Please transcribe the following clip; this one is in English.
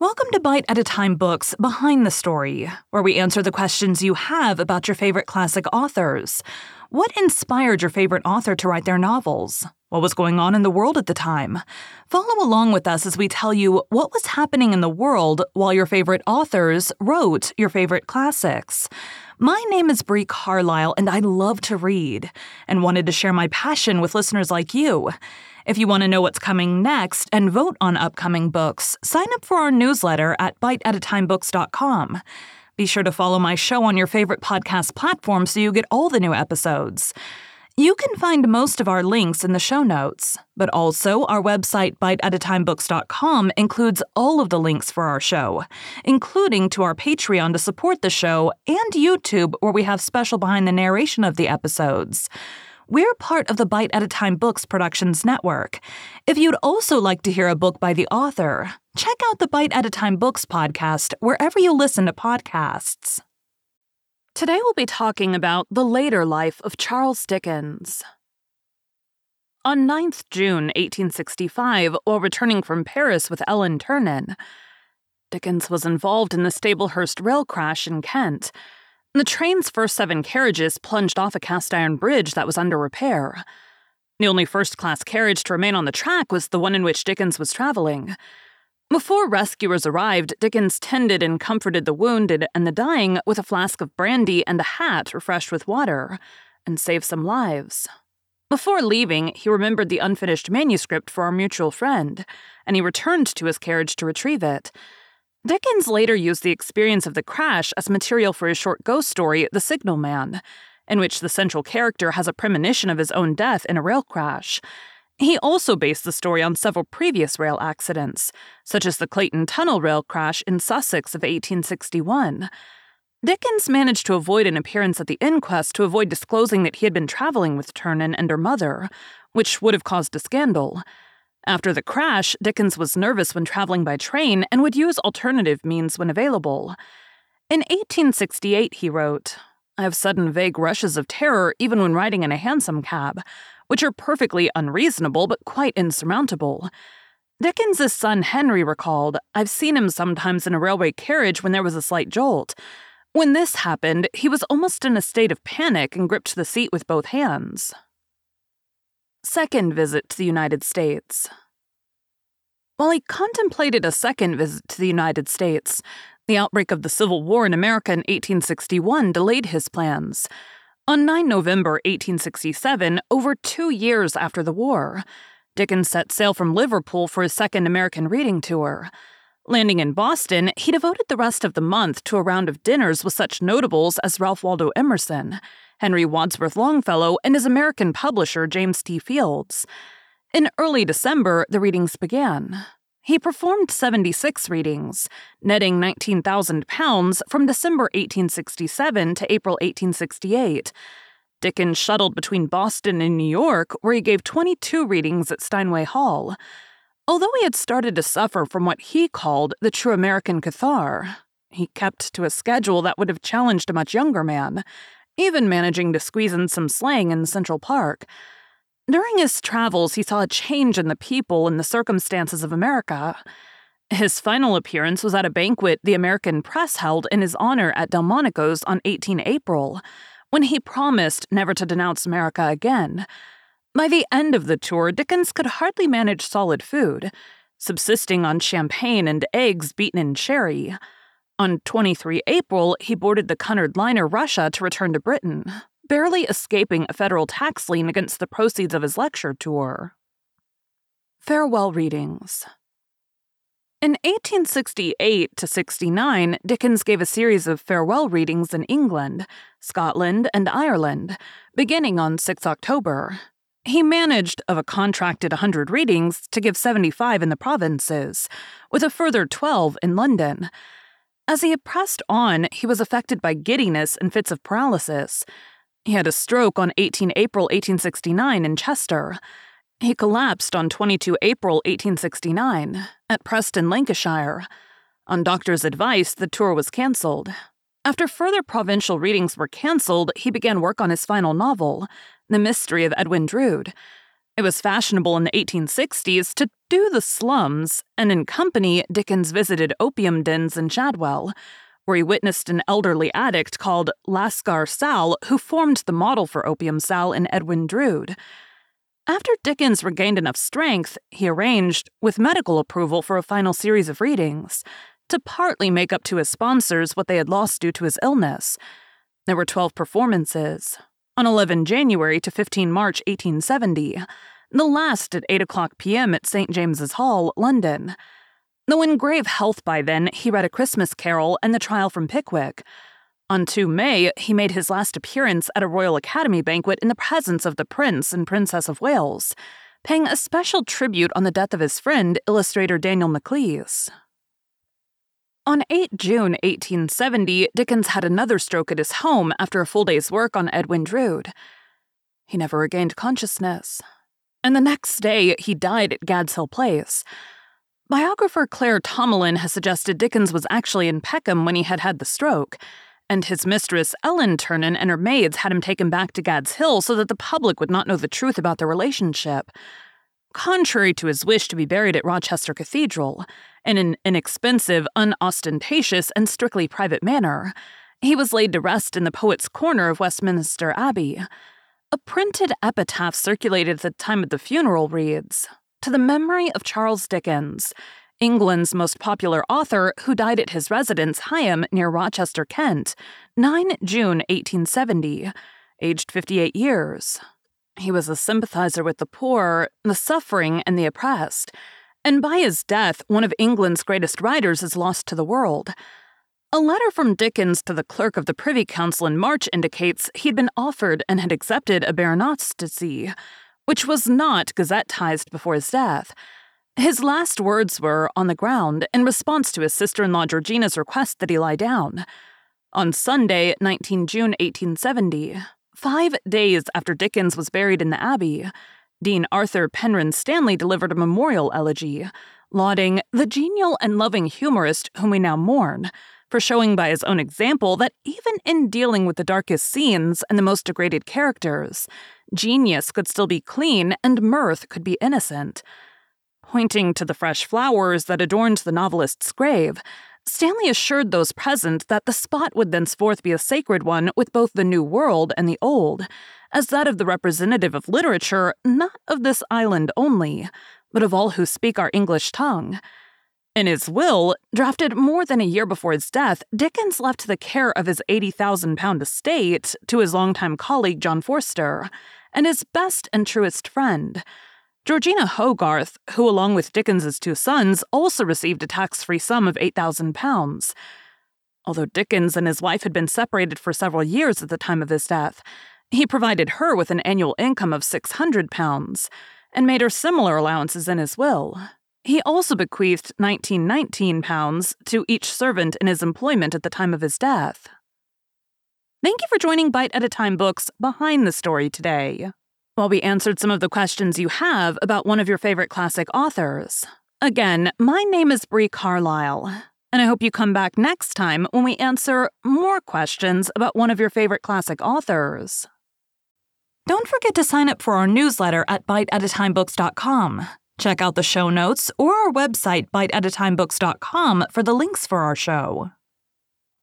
Welcome to Bite at a Time Books Behind the Story, where we answer the questions you have about your favorite classic authors. What inspired your favorite author to write their novels? What was going on in the world at the time? Follow along with us as we tell you what was happening in the world while your favorite authors wrote your favorite classics. My name is Bree Carlile, and I love to read and wanted to share my passion with listeners like you. If you want to know what's coming next and vote on upcoming books, sign up for our newsletter at biteatatimebooks.com. Be sure to follow my show on your favorite podcast platform so you get all the new episodes. You can find most of our links in the show notes, but also our website, biteatatimebooks.com, includes all of the links for our show, including to our Patreon to support the show and YouTube, where we have special behind the narration of the episodes. We're part of the Bite at a Time Books Productions Network. If you'd also like to hear a book by the author, check out the Bite at a Time Books podcast wherever you listen to podcasts. Today we'll be talking about the later life of Charles Dickens. On 9th June 1865, while returning from Paris with Ellen Ternan, Dickens was involved in the Staplehurst rail crash in Kent the train's first seven carriages plunged off a cast iron bridge that was under repair. The only first class carriage to remain on the track was the one in which Dickens was traveling. Before rescuers arrived, Dickens tended and comforted the wounded and the dying with a flask of brandy and a hat refreshed with water, and saved some lives. Before leaving, he remembered the unfinished manuscript for our mutual friend, and he returned to his carriage to retrieve it. Dickens later used the experience of the crash as material for his short ghost story, The Signal Man, in which the central character has a premonition of his own death in a rail crash. He also based the story on several previous rail accidents, such as the Clayton Tunnel rail crash in Sussex of 1861. Dickens managed to avoid an appearance at the inquest to avoid disclosing that he had been traveling with Ternan and her mother, which would have caused a scandal. After the crash, Dickens was nervous when traveling by train and would use alternative means when available. In 1868, he wrote, I have sudden vague rushes of terror even when riding in a hansom cab, which are perfectly unreasonable but quite insurmountable. Dickens's son Henry recalled, I've seen him sometimes in a railway carriage when there was a slight jolt. When this happened, he was almost in a state of panic and gripped the seat with both hands second visit to the United States. While he contemplated a second visit to the United States, the outbreak of the Civil War in America in 1861 delayed his plans. On 9 November 1867, over two years after the war, Dickens set sail from Liverpool for his second American reading tour. Landing in Boston, he devoted the rest of the month to a round of dinners with such notables as Ralph Waldo Emerson. Henry Wadsworth Longfellow, and his American publisher, James T. Fields. In early December, the readings began. He performed 76 readings, netting 19,000 pounds from December 1867 to April 1868. Dickens shuttled between Boston and New York, where he gave 22 readings at Steinway Hall. Although he had started to suffer from what he called the true American catarrh, he kept to a schedule that would have challenged a much younger man, even managing to squeeze in some slang in Central Park. During his travels, he saw a change in the people and the circumstances of America. His final appearance was at a banquet the American press held in his honor at Delmonico's on 18 April, when he promised never to denounce America again. By the end of the tour, Dickens could hardly manage solid food, subsisting on champagne and eggs beaten in sherry. On 23 April, he boarded the Cunard liner Russia to return to Britain, barely escaping a federal tax lien against the proceeds of his lecture tour. Farewell Readings In 1868 to 69, Dickens gave a series of farewell readings in England, Scotland, and Ireland, beginning on 6 October. He managed, of a contracted 100 readings, to give 75 in the provinces, with a further 12 in London as he had pressed on, he was affected by giddiness and fits of paralysis. He had a stroke on 18 April 1869 in Chester. He collapsed on 22 April 1869 at Preston, Lancashire. On doctor's advice, the tour was cancelled. After further provincial readings were cancelled, he began work on his final novel, The Mystery of Edwin Drood. It was fashionable in the 1860s to do the slums, and in company, Dickens visited opium dens in Shadwell, where he witnessed an elderly addict called Lascar Sal, who formed the model for Opium Sal in Edwin Drood. After Dickens regained enough strength, he arranged, with medical approval for a final series of readings, to partly make up to his sponsors what they had lost due to his illness. There were 12 performances, on 11 January to 15 March 1870, the last at 8 o'clock p.m. at St. James's Hall, London. Though in grave health by then, he read A Christmas Carol and The Trial from Pickwick. On 2 May, he made his last appearance at a Royal Academy banquet in the presence of the Prince and Princess of Wales, paying a special tribute on the death of his friend, illustrator Daniel Maclise. On 8 June 1870, Dickens had another stroke at his home after a full day's work on Edwin Drood. He never regained consciousness, and the next day he died at Gad's Hill Place. Biographer Claire Tomalin has suggested Dickens was actually in Peckham when he had had the stroke, and his mistress Ellen Ternan and her maids had him taken back to Gad's Hill so that the public would not know the truth about their relationship. Contrary to his wish to be buried at Rochester Cathedral, in an inexpensive, unostentatious, and strictly private manner, he was laid to rest in the Poet's Corner of Westminster Abbey. A printed epitaph circulated at the time of the funeral reads to the memory of Charles Dickens, England's most popular author who died at his residence, Higham, near Rochester, Kent, 9 June 1870, aged 58 years. He was a sympathizer with the poor, the suffering, and the oppressed, and by his death, one of England's greatest writers is lost to the world. A letter from Dickens to the clerk of the Privy Council in March indicates he'd been offered and had accepted a baronetcy, which was not gazetteized before his death. His last words were, on the ground, in response to his sister in law Georgina's request that he lie down. On Sunday, 19 June 1870, five days after Dickens was buried in the Abbey, Dean Arthur Penrhyn Stanley delivered a memorial elegy, lauding the genial and loving humorist whom we now mourn for showing by his own example that even in dealing with the darkest scenes and the most degraded characters, genius could still be clean and mirth could be innocent. Pointing to the fresh flowers that adorned the novelist's grave, Stanley assured those present that the spot would thenceforth be a sacred one with both the New World and the Old, as that of the representative of literature not of this island only, but of all who speak our English tongue. In his will, drafted more than a year before his death, Dickens left the care of his £80,000 estate to his longtime colleague John Forster and his best and truest friend. Georgina Hogarth, who, along with Dickens's two sons, also received a tax free sum of £8,000. Although Dickens and his wife had been separated for several years at the time of his death, he provided her with an annual income of £600 and made her similar allowances in his will. He also bequeathed 1919 pounds to each servant in his employment at the time of his death. Thank you for joining Bite at a Time Books Behind the Story today, while we answered some of the questions you have about one of your favorite classic authors. Again, my name is Bree Carlile, and I hope you come back next time when we answer more questions about one of your favorite classic authors. Don't forget to sign up for our newsletter at biteatatimebooks.com Check out the show notes or our website, biteatatimebooks.com, for the links for our show.